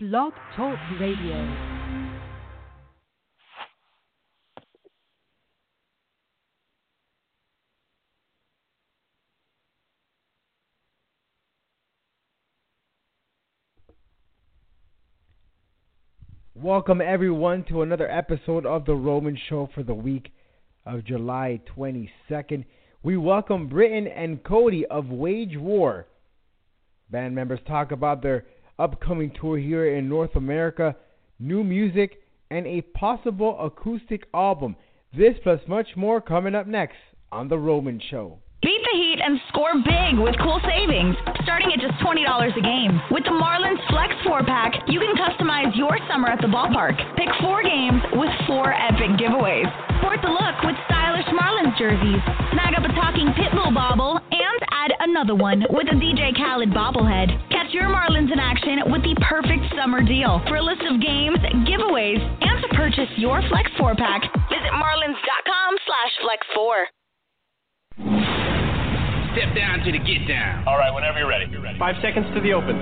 Blog Talk Radio. Welcome everyone to another episode of the Roman Show for the week of July 22nd. We welcome Briton and Cody of Wage War. Band members talk about their upcoming tour here in North America, new music, and a possible acoustic album. This plus much more coming up next on The Roman Show. Beat the heat and score big with cool savings, starting at just $20 a game. With the Marlins Flex 4 pack, you can customize your summer at the ballpark. Pick four games with four epic giveaways. Sport the look with stylish Marlins jerseys. Snag up a talking Pitbull bobble and add another one with a DJ Khaled bobblehead. Catch your Marlins in action with the perfect summer deal. For a list of games, giveaways, and to purchase your Flex 4 pack, visit marlins.com slash flex 4. Step down to the get down. All right, whenever you're ready. You're ready. Five seconds to the open.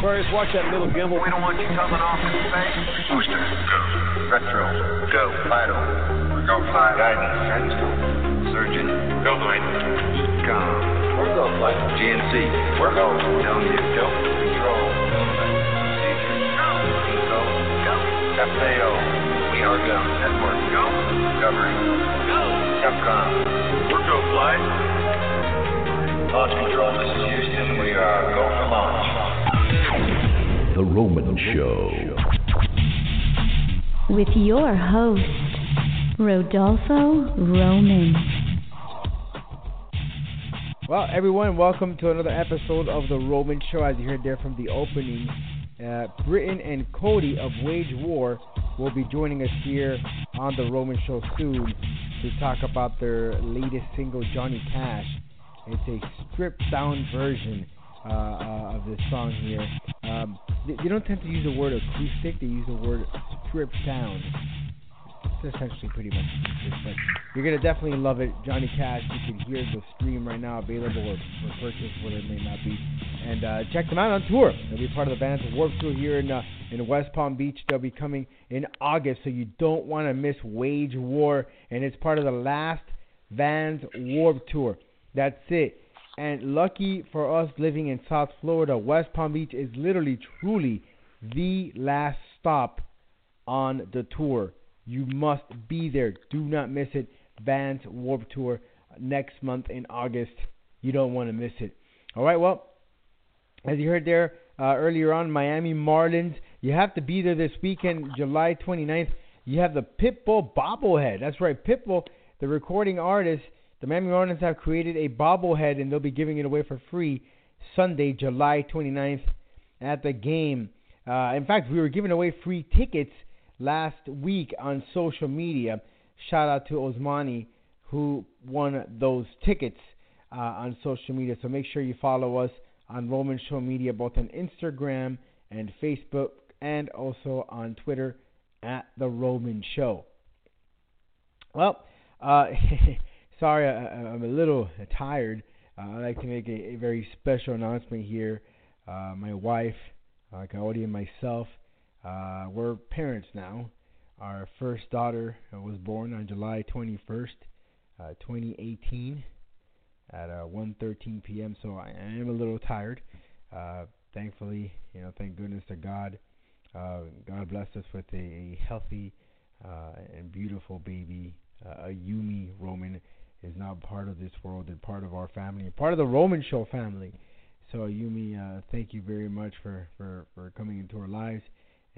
Aquarius, watch that middle gimbal. We don't want you coming off in space. Booster, go. Retro, go. Vital, go. Flight. Guidance, guidance. Surgeon, go. Flight. Com. We're go. Flight. GNC, we're go. Telling you, go. Control. Procedure, go. Go. Go. FAO, we are go. Network, go. Discovery, go. Capcom. We're go flight. Launch control, this is Houston. We are go for launch. The Roman Show. With your host, Rodolfo Roman. Well, everyone, welcome to another episode of The Roman Show. As you heard there from the opening, uh, Briton and Cody of Wage War will be joining us here on The Roman Show soon to talk about their latest single, Johnny Cash. It's a stripped down version uh, uh, of this song here. Um, they, they, don't tend to use the word acoustic, they use the word stripped down. Essentially pretty much acoustic, but you're to definitely love it. Johnny Cash, you can hear the stream right now available or, or purchase, whatever it may not be. And uh, check them out on tour. They'll be part of the Vans Warped Tour here in, uh, in West Palm Beach. They'll be coming in August, so you don't want to miss Wage War. And it's part of the last Vans Warped Tour. That's it. And lucky for us living in South Florida, West Palm Beach is literally, truly the last stop on the tour. You must be there. Do not miss it. Vans Warped Tour next month in August. You don't want to miss it. All right, well, as you heard there uh, earlier on, Miami Marlins. You have to be there this weekend, July 29th. You have the Pitbull bobblehead. That's right, Pitbull, the recording artist. The Miami Marlins have created a bobblehead, and they'll be giving it away for free Sunday, July 29th at the game. Uh, in fact, we were giving away free tickets last week on social media. Shout out to Osmani who won those tickets uh, on social media. So make sure you follow us on Roman Show Media, both on Instagram and Facebook, and also on Twitter at The Roman Show. Well, uh, sorry, I, am a little tired. Uh, I'd like to make a, a very special announcement here. Uh, my wife, Kaori, and myself, uh, we're parents now. Our first daughter was born on July 21st, uh, 2018 at uh, 1:13 p.m. So I, am a little tired. Uh, thankfully, you know, thank goodness to God. Uh, God blessed us with a, a healthy uh, and beautiful baby. Uh, Yumi Roman is now part of this world and part of our family, part of the Roman Show family. So Yumi, uh, thank you very much for, for, for coming into our lives,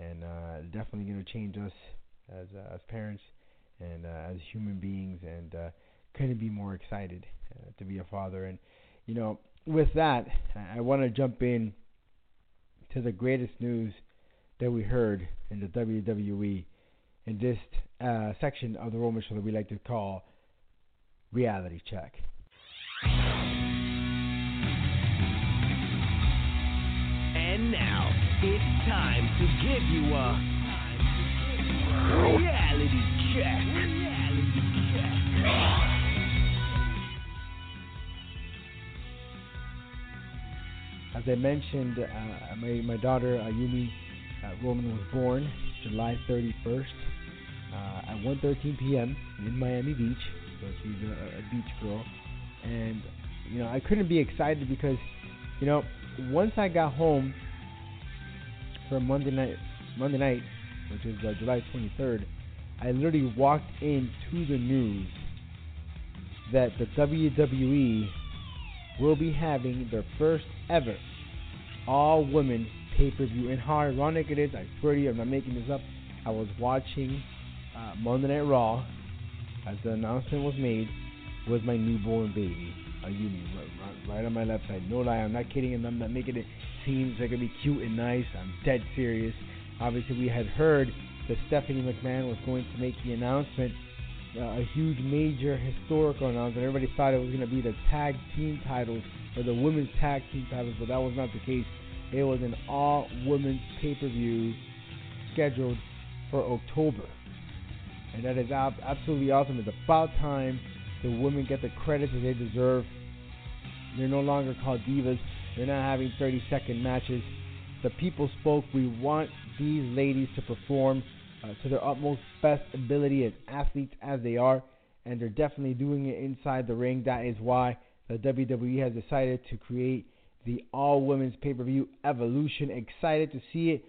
and uh, definitely going to change us as uh, as parents and uh, as human beings, and uh, couldn't be more excited uh, to be a father. And you know, with that, I want to jump in to the greatest news that we heard in the WWE in this uh, section of the Roman show that we like to call reality check. And now it's time to give you a reality check. As I mentioned, uh, my my daughter Ayumi uh, Roman was born July 31st uh, at 1:13 p.m. in Miami Beach. So she's a, a beach girl, and you know I couldn't be excited because you know once I got home from Monday night, Monday night, which is uh, July 23rd, I literally walked into the news that the WWE will be having their first ever all women pay per view. And how ironic it is, I swear to you, I'm not making this up. I was watching uh, Monday Night Raw as the announcement was made with my newborn baby, Ayumi, right, right on my left side. No lie, I'm not kidding, and I'm not making it seem like it'd be cute and nice. I'm dead serious. Obviously, we had heard that Stephanie McMahon was going to make the announcement, uh, a huge, major, historical announcement. Everybody thought it was going to be the tag team titles or the women's tag team titles, but that was not the case. It was an all women's pay per view scheduled for October. And that is absolutely awesome. It's about time the women get the credit that they deserve. They're no longer called divas. They're not having 30 second matches. The people spoke. We want these ladies to perform uh, to their utmost best ability as athletes as they are, and they're definitely doing it inside the ring. That is why the WWE has decided to create the all women's pay per view Evolution. Excited to see it,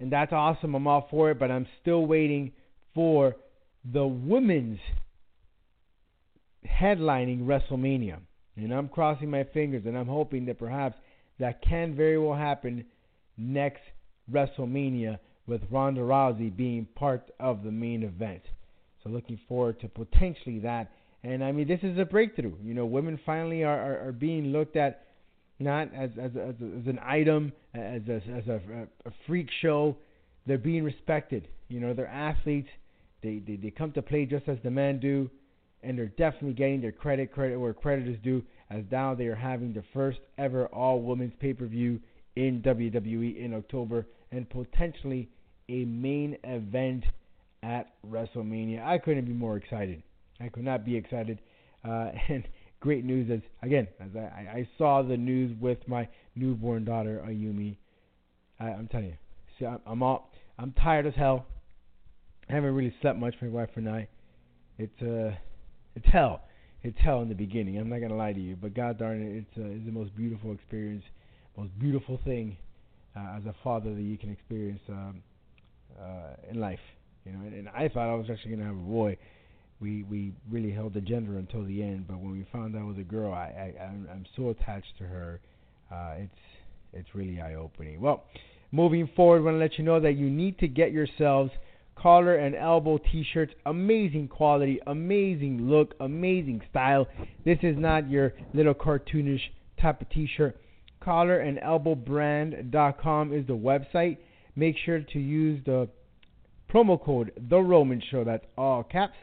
and that's awesome. I'm all for it, but I'm still waiting for the women's headlining WrestleMania. And I'm crossing my fingers and I'm hoping that perhaps that can very well happen next WrestleMania with Ronda Rousey being part of the main event. So looking forward to potentially that. And I mean, this is a breakthrough. You know, women finally are, are, are being looked at not as as, as, as an item, as a, as a, a freak show. They're being respected. You know, they're athletes. They, they they come to play just as the men do, and they're definitely getting their credit credit where credit is due. As now they are having the first ever all women's pay per view in WWE in October, and potentially a main event at WrestleMania. I couldn't be more excited. I could not be excited. Uh, and great news as again as I, I saw the news with my newborn daughter Ayumi. I, I'm telling you, see, I'm, I'm all I'm tired as hell. I haven't really slept much, my wife and I. It's uh, it's hell. It's hell in the beginning. I'm not gonna lie to you, but God darn it, it's uh, it's the most beautiful experience, most beautiful thing uh, as a father that you can experience um, uh, in life. You know, and, and I thought I was actually gonna have a boy. We we really held the gender until the end, but when we found out it was a girl, I, I I'm, I'm so attached to her. Uh, it's it's really eye opening. Well, moving forward, I want to let you know that you need to get yourselves collar and elbow t-shirts. Amazing quality amazing look amazing style. This is not your little cartoonish type of t-shirt. Collar and elbow brand.com is the website. Make sure to use the promo code the roman show. That's all caps.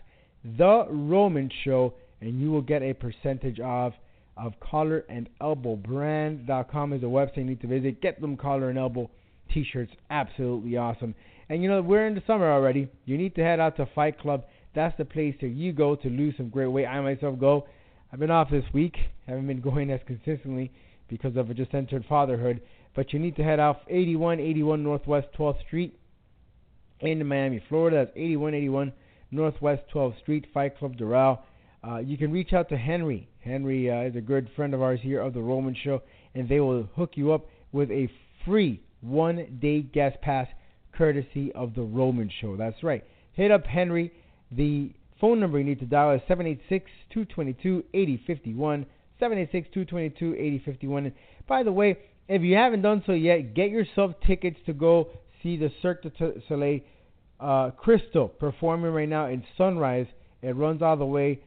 The roman show and you will get a percentage off of collar and elbow brand.com is the website you need to visit. Get them collar and elbow t-shirts absolutely awesome and you know, we're in the summer already. You need to head out to Fight Club. That's the place that you go to lose some great weight. I myself go. I've been off this week. Haven't been going as consistently because of just entered fatherhood. But you need to head out 8181 Northwest 12th Street in Miami, Florida. That's 8181 Northwest 12th Street, Fight Club Doral. Uh, you can reach out to Henry. Henry uh, is a good friend of ours here of the Roman Show, and they will hook you up with a free one day guest pass courtesy of the Roman Show. That's right. Hit up Henry. The phone number you need to dial is 786 222 8051. 786 222 8051. By the way, if you haven't done so yet, get yourself tickets to go see the Cirque du Soleil uh, Crystal performing right now in Sunrise. It runs all the way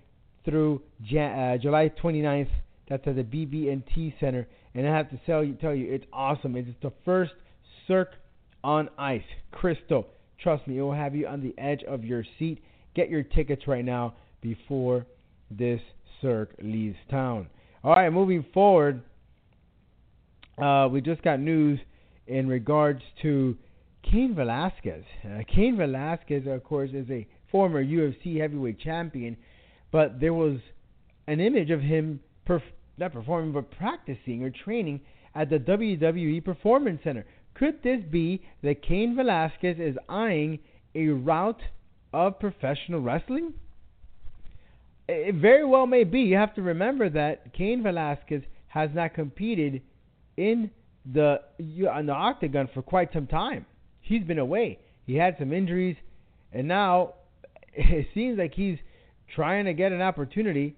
through Jan- uh, July 29th. That's at the BB&T Center. And I have to tell you, tell you, it's awesome. It's the first Cirque on ice. Crystal, trust me, it will have you on the edge of your seat. Get your tickets right now before this Cirque leaves town. All right, moving forward, uh, we just got news in regards to Cain Velasquez. Uh, Cain Velasquez, of course, is a former UFC heavyweight champion, but there was an image of him perf- not performing but practicing or training at the WWE Performance Center. Could this be that Cain Velasquez is eyeing a route of professional wrestling? It very well may be. You have to remember that Cain Velasquez has not competed in the in the octagon for quite some time. He's been away. He had some injuries, and now it seems like he's trying to get an opportunity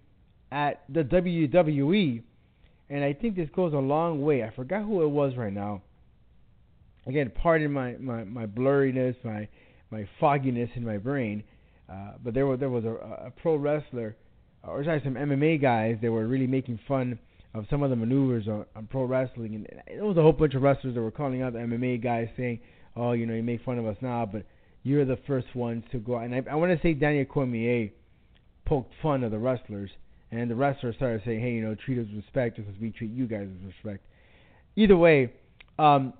at the WWE. And I think this goes a long way. I forgot who it was right now. Again, pardon my, my, my blurriness, my my fogginess in my brain. Uh, but there was there was a, a pro wrestler, or sorry, some MMA guys. They were really making fun of some of the maneuvers on, on pro wrestling, and it was a whole bunch of wrestlers that were calling out the MMA guys, saying, "Oh, you know, you make fun of us now, but you're the first ones to go." And I, I want to say Daniel Cormier poked fun of the wrestlers, and the wrestlers started saying, "Hey, you know, treat us with respect just as we treat you guys with respect." Either way, um,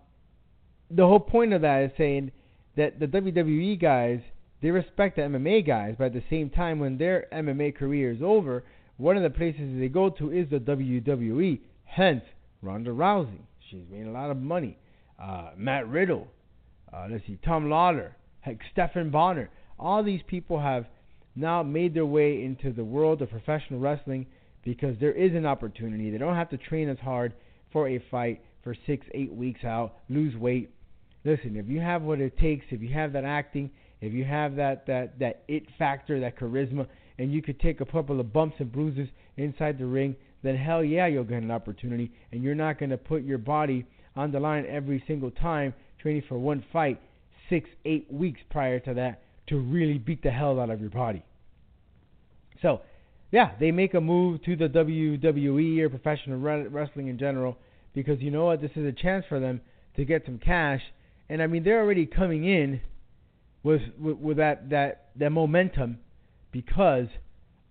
the whole point of that is saying that the WWE guys they respect the MMA guys, but at the same time, when their MMA career is over, one of the places they go to is the WWE. Hence, Ronda Rousey. She's made a lot of money. Uh, Matt Riddle. Uh, let's see, Tom Lawlor. Heck, Stephan Bonnar. All these people have now made their way into the world of professional wrestling because there is an opportunity. They don't have to train as hard for a fight for six, eight weeks out, lose weight. Listen, if you have what it takes, if you have that acting, if you have that that that it factor, that charisma, and you could take a couple of bumps and bruises inside the ring, then hell yeah, you'll get an opportunity, and you're not going to put your body on the line every single time training for one fight, six, eight weeks prior to that to really beat the hell out of your body. So, yeah, they make a move to the WWE or professional wrestling in general because you know what, this is a chance for them to get some cash, and I mean they're already coming in with with, with that that that momentum because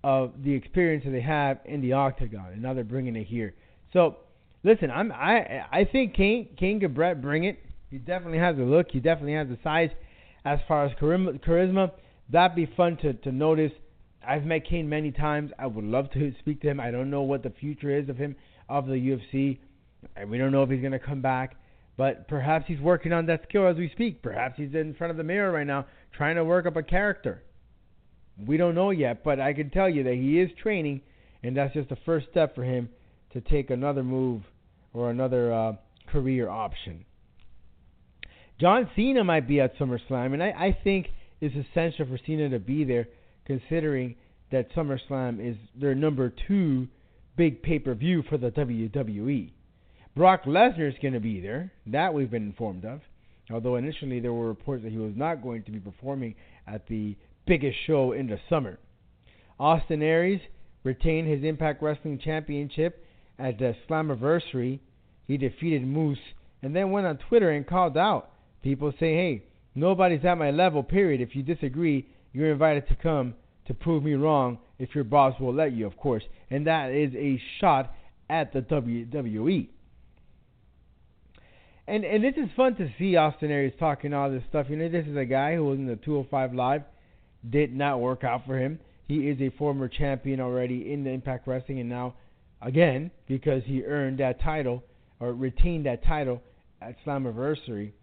of the experience that they have in the octagon, and now they're bringing it here. So, listen, I'm I I think Cain Cain Gabret bring it. He definitely has the look. He definitely has the size. As far as charisma, that'd be fun to to notice. I've met Cain many times. I would love to speak to him. I don't know what the future is of him of the UFC. We don't know if he's to come back, but perhaps he's working on that skill as we speak. Perhaps he's in front of the mirror right now trying to work up a character. We don't know yet, but I can tell you that he is training, and that's just the first step for him to take another move or another uh, career option. John Cena might be at SummerSlam, and I, I think it's essential for Cena to be there, considering that SummerSlam is their number two big pay per view for the WWE. Brock Lesnar is going to be there, that we've been informed of. Although initially there were reports that he was not going to be performing at the biggest show in the summer. Austin Aries retained his Impact Wrestling Championship at the Slammiversary. He defeated Moose and then went on Twitter and called out people saying, hey, nobody's at my level, period. If you disagree, you're invited to come to prove me wrong if your boss will let you, of course. And that is a shot at the WWE. And and this is fun to see Austin Aries talking all this stuff. You know, this is a guy who was in the 205 Live did not work out for him. He is a former champion already in the Impact Wrestling, and now, again, because he earned that title or retained that title at Slammiversary.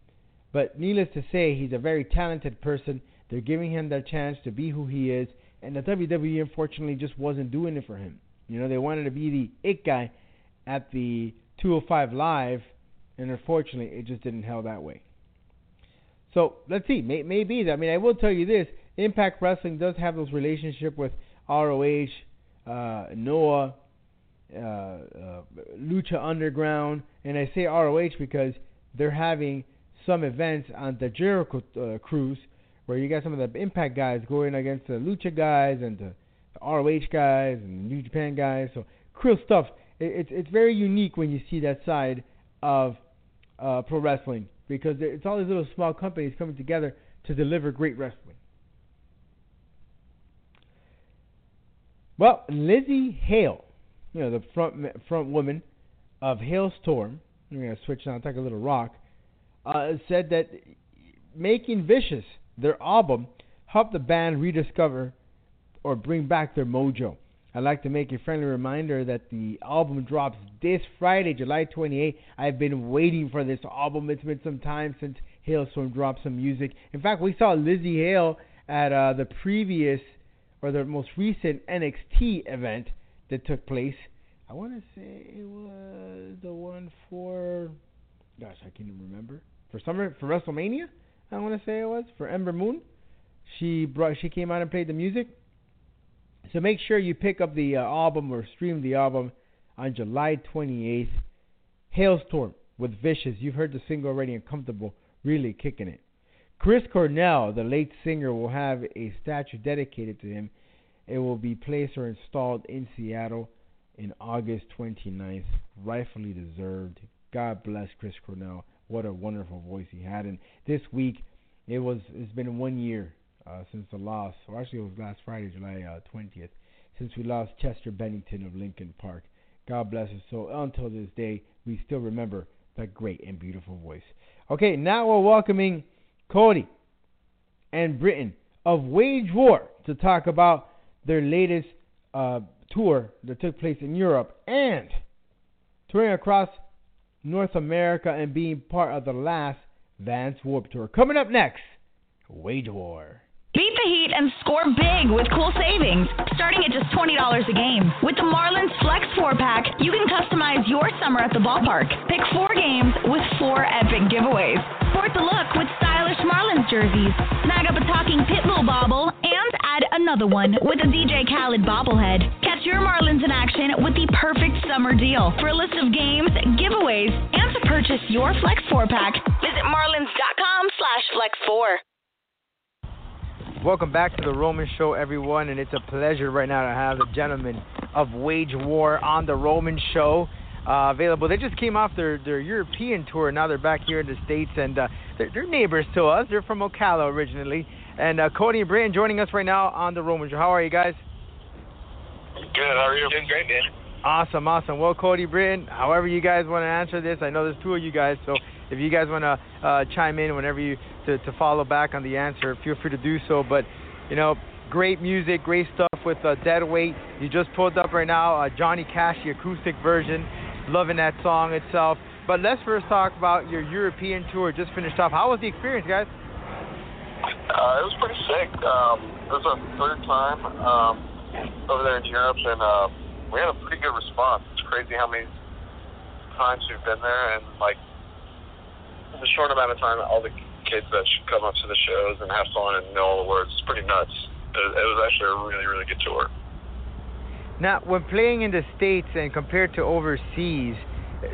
But needless to say, he's a very talented person. They're giving him that chance to be who he is, and the WWE unfortunately just wasn't doing it for him. You know, they wanted to be the it guy at the 205 Live, and unfortunately, it just didn't hell that way. So let's see. May, maybe I mean, I will tell you this: Impact Wrestling does have those relationship with ROH, uh, Noah, uh, uh, Lucha Underground, and I say ROH because they're having some events on the Jericho uh, cruise where you got some of the Impact guys going against the Lucha guys and the, ROH guys and New Japan guys. So cool stuff. It, it's it's very unique when you see that side of uh, pro wrestling because it's all these little small companies coming together to deliver great wrestling. Well, Lzzy Hale, you know, the front front woman of Halestorm, I'm to switch now take a little rock, uh, said that making Vicious their album helped the band rediscover or bring back their mojo. I'd like to make a friendly reminder that the album drops this Friday, July 28th. I've been waiting for this album. It's been some time since Halestorm dropped some music. In fact, we saw Lzzy Hale at uh, the previous or the most recent NXT event that took place. I want to say it was the one for, gosh, I can't even remember. For summer for WrestleMania, I want to say it was for Ember Moon. She brought, she came out and played the music. So make sure you pick up the uh, album or stream the album on July 28th. Halestorm with Vicious. You've heard the single already and Comfortable, really kicking it. Chris Cornell, the late singer, will have a statue dedicated to him. It will be placed or installed in Seattle in August 29th. Rightfully deserved. God bless Chris Cornell. What a wonderful voice he had. And this week, it was it's been one year uh, since the loss, or actually it was last Friday, July uh, 20th, since we lost Chester Bennington of Linkin Park. God bless his soul. Until this day, we still remember that great and beautiful voice. Okay, now we're welcoming Cody and Briton of Wage War to talk about their latest uh, tour that took place in Europe and touring across North America and being part of the last Vans Warp Tour. Coming up next, Wage War. Heat and score big with cool savings, starting at just $20 a game. With the Marlins Flex 4 pack, you can customize your summer at the ballpark. Pick four games with four epic giveaways. Sport the look with stylish Marlins jerseys. Snag up a talking Pitbull bobble and add another one with a DJ Khaled bobblehead. Catch your Marlins in action with the perfect summer deal. For a list of games, giveaways, and to purchase your Flex 4 pack, visit marlins.com slash flex 4. Welcome back to the Roman Show, everyone, and it's a pleasure right now to have the gentlemen of Wage War on the Roman Show. Uh, available. They just came off their, their European tour. And now they're back here in the States, and uh, they're, they're, neighbors to us. They're from Ocala originally. And uh, Cody and Brian joining us right now on the Roman Show. How are you guys? Good. How are you? Doing great, man. Awesome, awesome. Well, Cody, Brian, however you guys want to answer this, I know there's two of you guys, so if you guys want to uh, chime in whenever you to, to follow back on the answer, feel free to do so. But you know, great music, great stuff with uh, Dead Weight. You just pulled up right now uh, Johnny Cash, the acoustic version. Loving that song itself. But let's first talk about your European tour. Just finished off. How was the experience, guys? Uh, it was pretty sick. Um, it was our third time um, over there in Europe, and uh, we had a pretty good response. It's crazy how many times we've been there, and like in a short amount of time, all the kids that should come up to the shows and have fun and know all the words. It's pretty nuts. It, it was actually a really, really good tour. Now, when playing in the states and compared to overseas,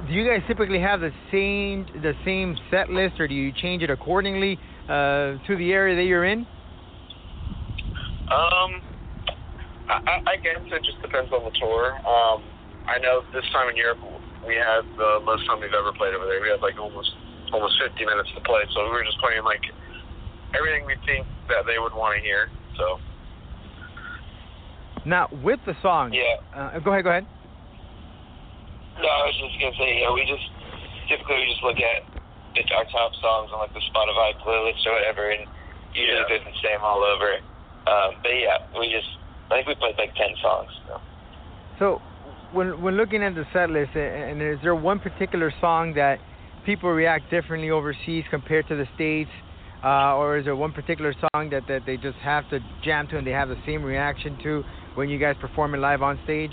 do you guys typically have the same the same set list, or do you change it accordingly uh, to the area that you're in? Um, I, I guess it just depends on the tour. Um, I know this time in Europe we had the most time we've ever played over there. We had like almost almost 50 minutes to play, so we were just playing like everything we think that they would want to hear. So. Now with the song. Yeah. Uh, go ahead. Go ahead. No, I was just gonna say, yeah, we just typically we just look at it's our top songs on like the Spotify playlist or whatever, and usually yeah. they're the same all over. Um, but yeah, we just I think we played like ten songs. So. so when when looking at the set list, and is there one particular song that people react differently overseas compared to the states? Uh, or is there one particular song that, that they just have to jam to and they have the same reaction to when you guys perform it live on stage?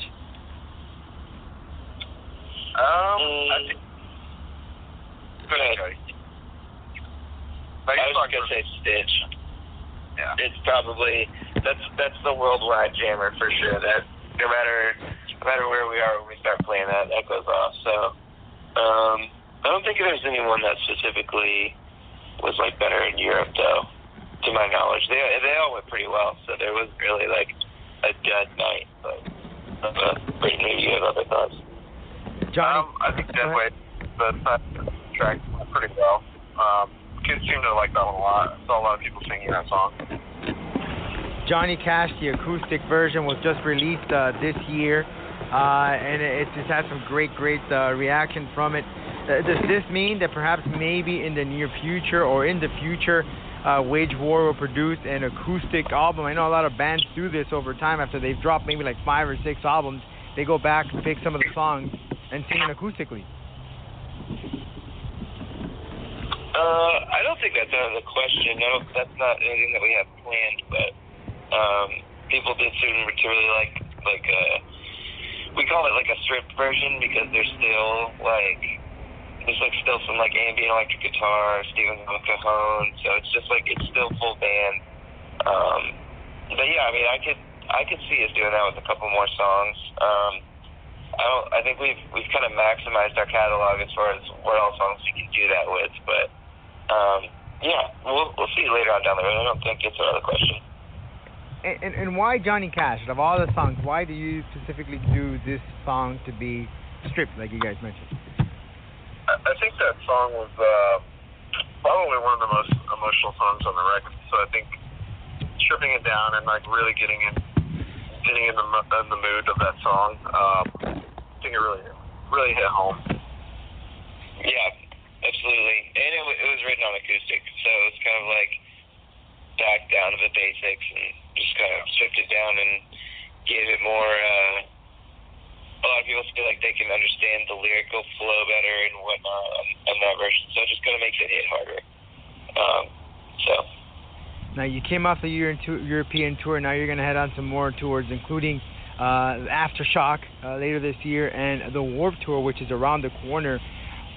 Um, I think. Go ahead. I was gonna say Stitch. Yeah. It's probably that's that's the worldwide jammer for sure. That no matter no matter where we are when we start playing that, that goes off. So, um, I don't think there's anyone that specifically was like better in Europe though. To my knowledge, they they all went pretty well. So there was really like a dead night. But uh, maybe you have other thoughts. Johnny, um, I think Dead Weight, the track went pretty well. Um, kids seem to like that one a lot. I saw a lot of people singing that song. Johnny Cash, the acoustic version, was just released uh, this year, uh, and it, it just had some great, great uh, reaction from it. Uh, does this mean that perhaps maybe in the near future or in the future, uh, Wage War will produce an acoustic album? I know a lot of bands do this over time after they've dropped maybe like five or six albums. They go back and pick some of the songs and sing it acoustically. Uh, I don't think that's out of the question. No, that's not anything that we have planned. But um, people did seem to really like like uh, we call it like a stripped version because they're still like there's like still some like ambient electric guitar, Stephen Cajon, so it's just like it's still full band. Um, but yeah, I mean, I could I could see us doing that with a couple more songs. Um, I don't. I think we've we've kind of maximized our catalog as far as what all songs we can do that with. But um, yeah, we'll we'll see later on down the road. I don't think it's another question. And, and, and why Johnny Cash? Of all the songs, why do you specifically do this song to be stripped, like you guys mentioned? That song was uh, probably one of the most emotional songs on the record. So I think stripping it down and like really getting in, getting in the in the mood of that song, um, I think it really really hit home. Yeah, absolutely. And it, it was written on acoustic, so it was kind of like back down to the basics and just kind of stripped it down and gave it more. Uh, a lot of people feel like they can understand the lyrical flow better and whatnot on, on that version, so it just kind of makes it hit harder. Um, so. Now you came off the European tour. Now you're going to head on some more tours, including uh, Aftershock uh, later this year and the Warp Tour, which is around the corner.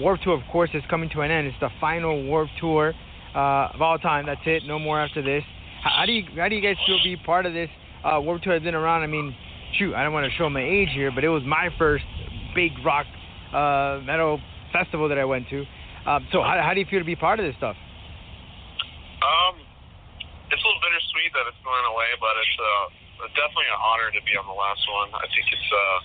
Warp Tour, of course, is coming to an end. It's the final Warp Tour uh, of all time. That's it. No more after this. How, how do you how do you guys feel be part of this uh, Warp Tour? Has been around. I mean, shoot, I don't want to show my age here, but it was my first big rock uh, metal festival that I went to. Um, so how, how do you feel to be part of this stuff? Um, it's a little bittersweet that it's going away, but it's uh, definitely an honor to be on the last one. I think it's uh,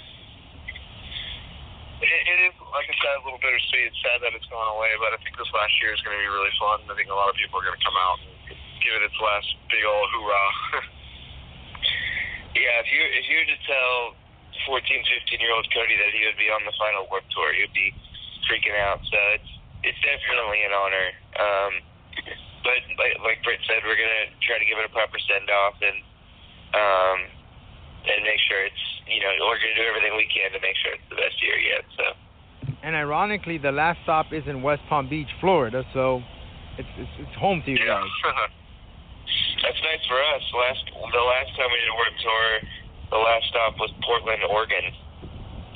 it, it is like I said, a little bittersweet. It's sad that it's going away, but I think this last year is going to be really fun. I think a lot of people are going to come out and give it its last big old hoorah. yeah, if you if you were to tell 14, 15 year old Cody that he would be on the final Warp Tour, he'd be freaking out. So it's it's definitely an honor. Um, but like, like Britt said, we're gonna try to give it a proper send off and um, and make sure it's you know we're gonna do everything we can to make sure it's the best year yet. So. And ironically, the last stop is in West Palm Beach, Florida, so it's it's, it's home to you yeah. guys. That's nice for us. Last the last time we did a Warp Tour, the last stop was Portland, Oregon.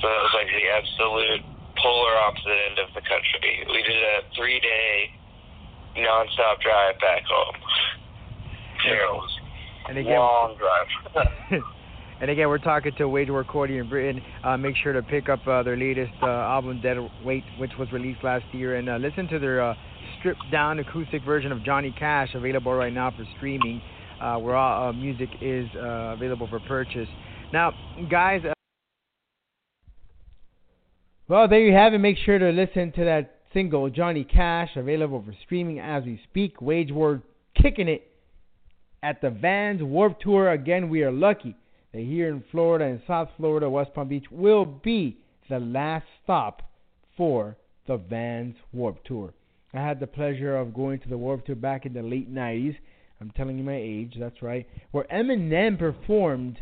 So it was like the absolute polar opposite end of the country. We did a three day nonstop drive back home. Terrible. And again, long drive. and again, we're talking to Wage War Cody and Briton. Uh, make sure to pick up uh, their latest uh, album, Dead Weight, which was released last year, and uh, listen to their uh, stripped down acoustic version of Johnny Cash, available right now for streaming, uh, where all uh, music is uh, available for purchase. Now, guys. Uh, well, there you have it. Make sure to listen to that single, Johnny Cash, available for streaming as we speak. Wage War kicking it at the Vans Warp Tour. Again, we are lucky that here in Florida and South Florida, West Palm Beach will be the last stop for the Vans Warp Tour. I had the pleasure of going to the Warp Tour back in the late 90s. I'm telling you my age, that's right. Where Eminem performed,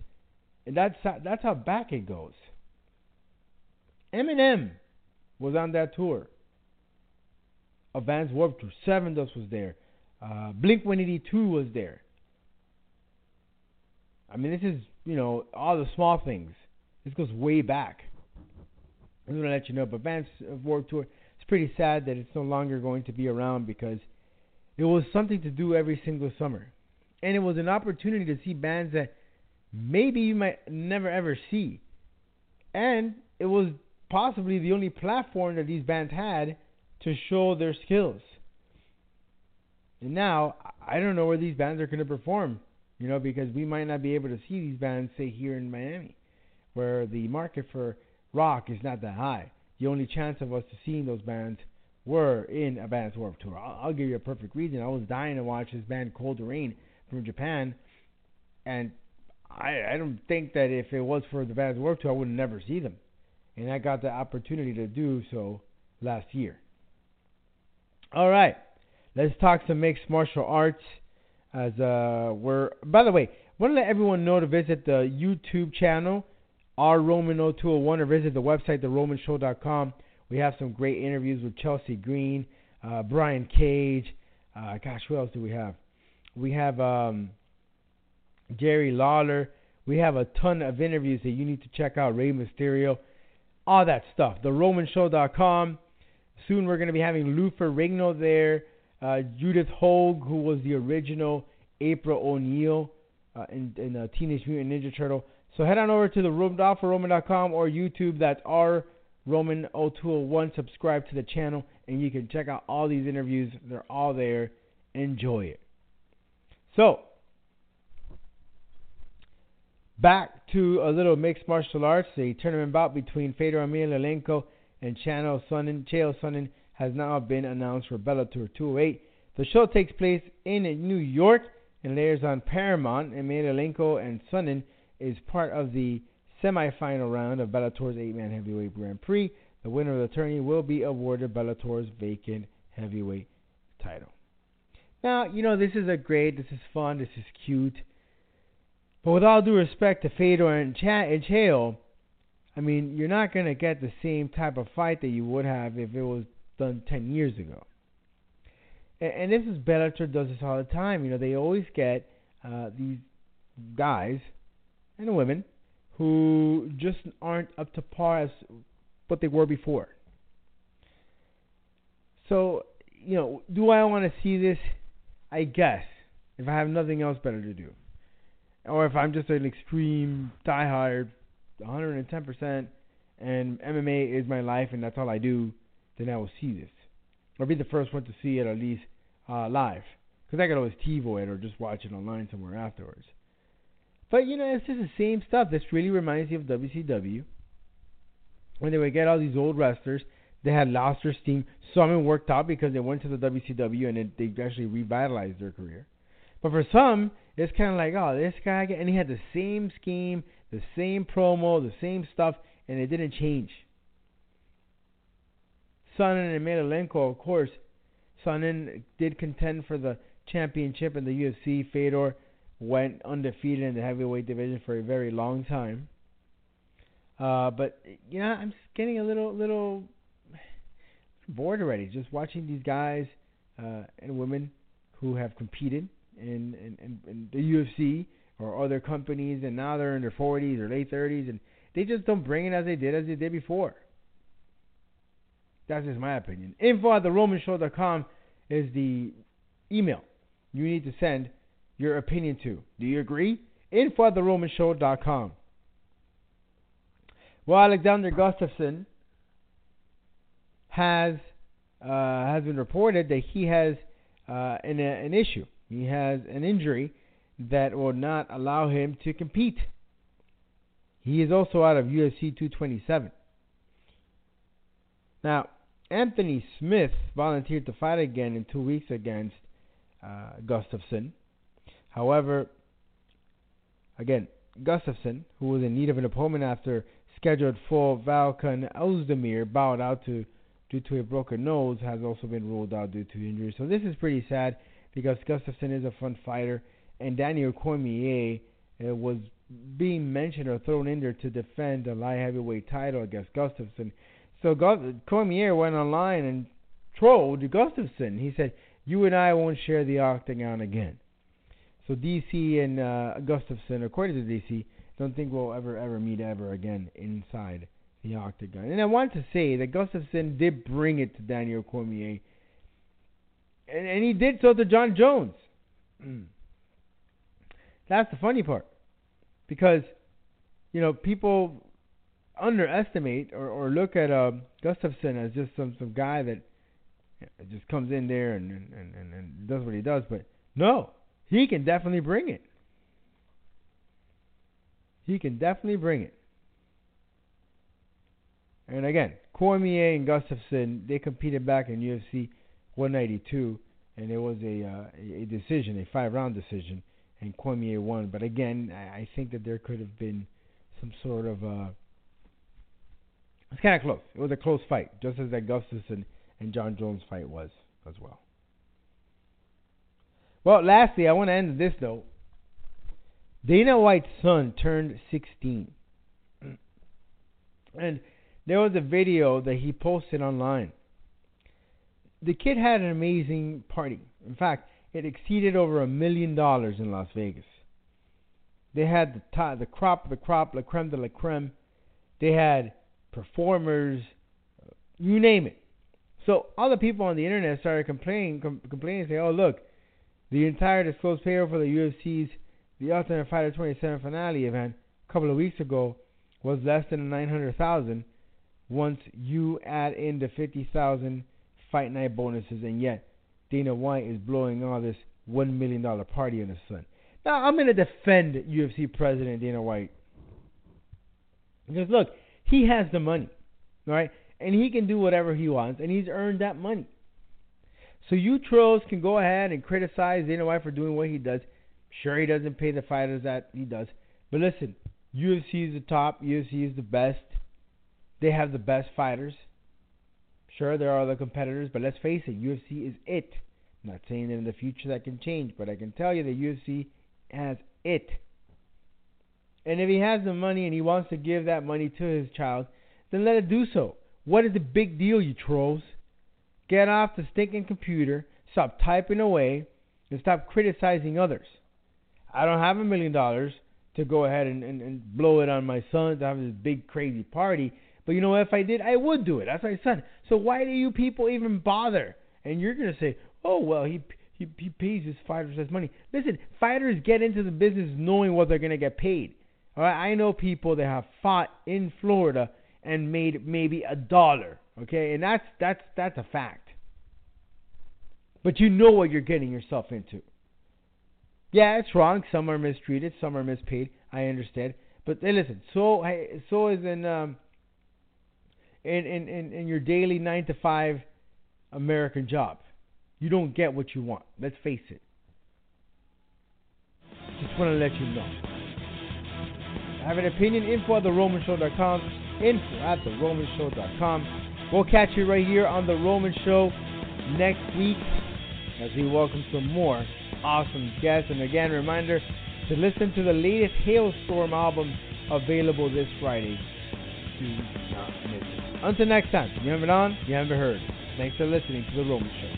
and that's how, that's how back it goes. Eminem was on that tour. A Vans Warp Tour. Sevendust was there. Uh, Blink 182 was there. I mean, this is you know all the small things. This goes way back. I'm gonna let you know, but Vans Warp Tour. Pretty sad that it's no longer going to be around because it was something to do every single summer, and it was an opportunity to see bands that maybe you might never ever see, and it was possibly the only platform that these bands had to show their skills. And now I don't know where these bands are going to perform, you know, because we might not be able to see these bands say here in Miami, where the market for rock is not that high. The only chance of us seeing those bands were in a Vans Warp Tour. I'll, I'll give you a perfect reason. I was dying to watch this band Cold Rain from Japan, and I I don't think that if it was for the Vans Warp Tour, I would never see them. And I got the opportunity to do so last year. All right, let's talk some mixed martial arts. As uh, we're by the way, want to let everyone know to visit the YouTube channel, R Roman 0201, or visit the website, theromanshow.com. We have some great interviews with Chelsea Green, uh, Brian Cage. Uh, gosh, who else do we have? We have um, Jerry Lawler. We have a ton of interviews that you need to check out. Rey Mysterio, all that stuff. TheRomanShow.com. Soon we're going to be having Lou Ferrigno there. Uh, Judith Hoag, who was the original April O'Neil uh, in, in uh, Teenage Mutant Ninja Turtle. So head on over to the room, or YouTube. That's our Roman 0201. Subscribe to the channel, and you can check out all these interviews. They're all there. Enjoy it. So, back to a little mixed martial arts. The tournament bout between Fedor Emelianenko and Chael Sonnen. Chael Sonnen has now been announced for Bellator 208. The show takes place in New York and airs on Paramount. Emelianenko and Sonnen is part of the semifinal round of Bellator's eight-man heavyweight Grand Prix. The winner of the tourney will be awarded Bellator's vacant heavyweight title. Now, you know, this is a great, this is fun, this is cute. But with all due respect to Fedor and, Ch- and Chael, I mean, you're not going to get the same type of fight that you would have if it was done 10 years ago. And, and this is Bellator does this all the time. You know, they always get uh, these guys and women who just aren't up to par as what they were before. So, you know, do I want to see this? I guess if I have nothing else better to do, or if I'm just an extreme diehard, 110%, and MMA is my life and that's all I do, then I will see this, or be the first one to see it at least uh, live, because I could always TiVo it or just watch it online somewhere afterwards. But you know, it's just the same stuff. This really reminds me of WCW when they would get all these old wrestlers. They had lost their steam. Some worked out because they went to the WCW and it, they actually revitalized their career. But for some, it's kind of like, oh, this guy, and he had the same scheme, the same promo, the same stuff, and it didn't change. Sonnen and Emelianenko, of course, Sonnen did contend for the championship in the UFC. Fedor went undefeated in the heavyweight division for a very long time. Uh, but you know, I'm just getting a little little bored already, just watching these guys uh, and women who have competed in, in, in, the UFC or other companies, and now they're in their 40s or late 30s, and they just don't bring it as they did as they did before. That's just my opinion. Info at theromanshow.com is the email you need to send your opinion to. Do you agree? Info at theromanshow.com. Well, Alexander Gustafsson has uh, has been reported that he has uh, an, an issue. He has an injury that will not allow him to compete. He is also out of UFC 227. Now, Anthony Smith volunteered to fight again in two weeks against uh, Gustafsson. However, again, Gustafsson, who was in need of an opponent after scheduled for Volkan Ozdemir, bowed out to due to a broken nose, has also been ruled out due to injury. So this is pretty sad because Gustafsson is a fun fighter, and Daniel Cormier uh, was being mentioned or thrown in there to defend the light heavyweight title against Gustafsson. So Cormier went online and trolled Gustafsson. He said, "You and I won't share the octagon again." So DC and uh, Gustafsson, according to DC, don't think we'll ever ever meet ever again inside the octagon. And I want to say that Gustafsson did bring it to Daniel Cormier, and, and he did so to Jon Jones. That's the funny part, because you know people underestimate or, or look at uh, Gustafsson as just some some guy that just comes in there and, and, and, and does what he does, but no, he can definitely bring it. He can definitely bring it. And again, Cormier and Gustafsson, they competed back in UFC 192, and it was a uh, a decision, a five round decision, and Cormier won. But again, I think that there could have been some sort of uh, It's kind of close. It was a close fight, just as that Gustafsson and Jon Jones fight was as well. Well, lastly, I want to end this though. Dana White's son turned 16. And there was a video that he posted online. The kid had an amazing party. In fact, it exceeded over a million dollars in Las Vegas. They had the top, the crop, the crop, la creme de la creme. They had performers, you name it. So all the people on the internet started complaining, com- complaining, saying, "Oh, look, the entire disclosed payroll for the UFC's the Ultimate Fighter 27 finale event a couple of weeks ago was less than 900,000 once you add in the 50,000 fight night bonuses, and yet Dana White is blowing all this one million dollar party in his son. Now I'm going to defend UFC President Dana White because look, he has the money, right? And he can do whatever he wants, and he's earned that money. So you trolls can go ahead and criticize Dana White for doing what he does. Sure, he doesn't pay the fighters that he does, but listen, UFC is the top. UFC is the best. They have the best fighters. Sure, there are other competitors, but let's face it, UFC is it. I'm not saying that in the future that can change, but I can tell you that UFC has it. And if he has the money and he wants to give that money to his child, then let it do so. What is the big deal, you trolls? Get off the stinking computer, stop typing away, and stop criticizing others. I don't have a million dollars to go ahead and, and, and blow it on my son to have this big crazy party. But you know, what if I did, I would do it. That's my son. So why do you people even bother? And you're gonna say, oh well, he he, he pays his fighters his money. Listen, fighters get into the business knowing what they're gonna get paid. All right, I know people that have fought in Florida and made maybe a dollar. Okay, and that's that's that's a fact. But you know what you're getting yourself into. Yeah, it's wrong. Some are mistreated, some are mispaid. I understand. But hey, listen, so so is in um in, in, in, in your daily nine to five American job. You don't get what you want. Let's face it. Just want to let you know. I have an opinion. Info at theromanshow.com. Info at theromanshow.com. We'll catch you right here on The Roman Show next week as we welcome some more awesome guests. And again, reminder to listen to the latest Halestorm album available this Friday. Do not miss it. Until next time, you haven't on, you haven't heard. Thanks for listening to The Roman Show.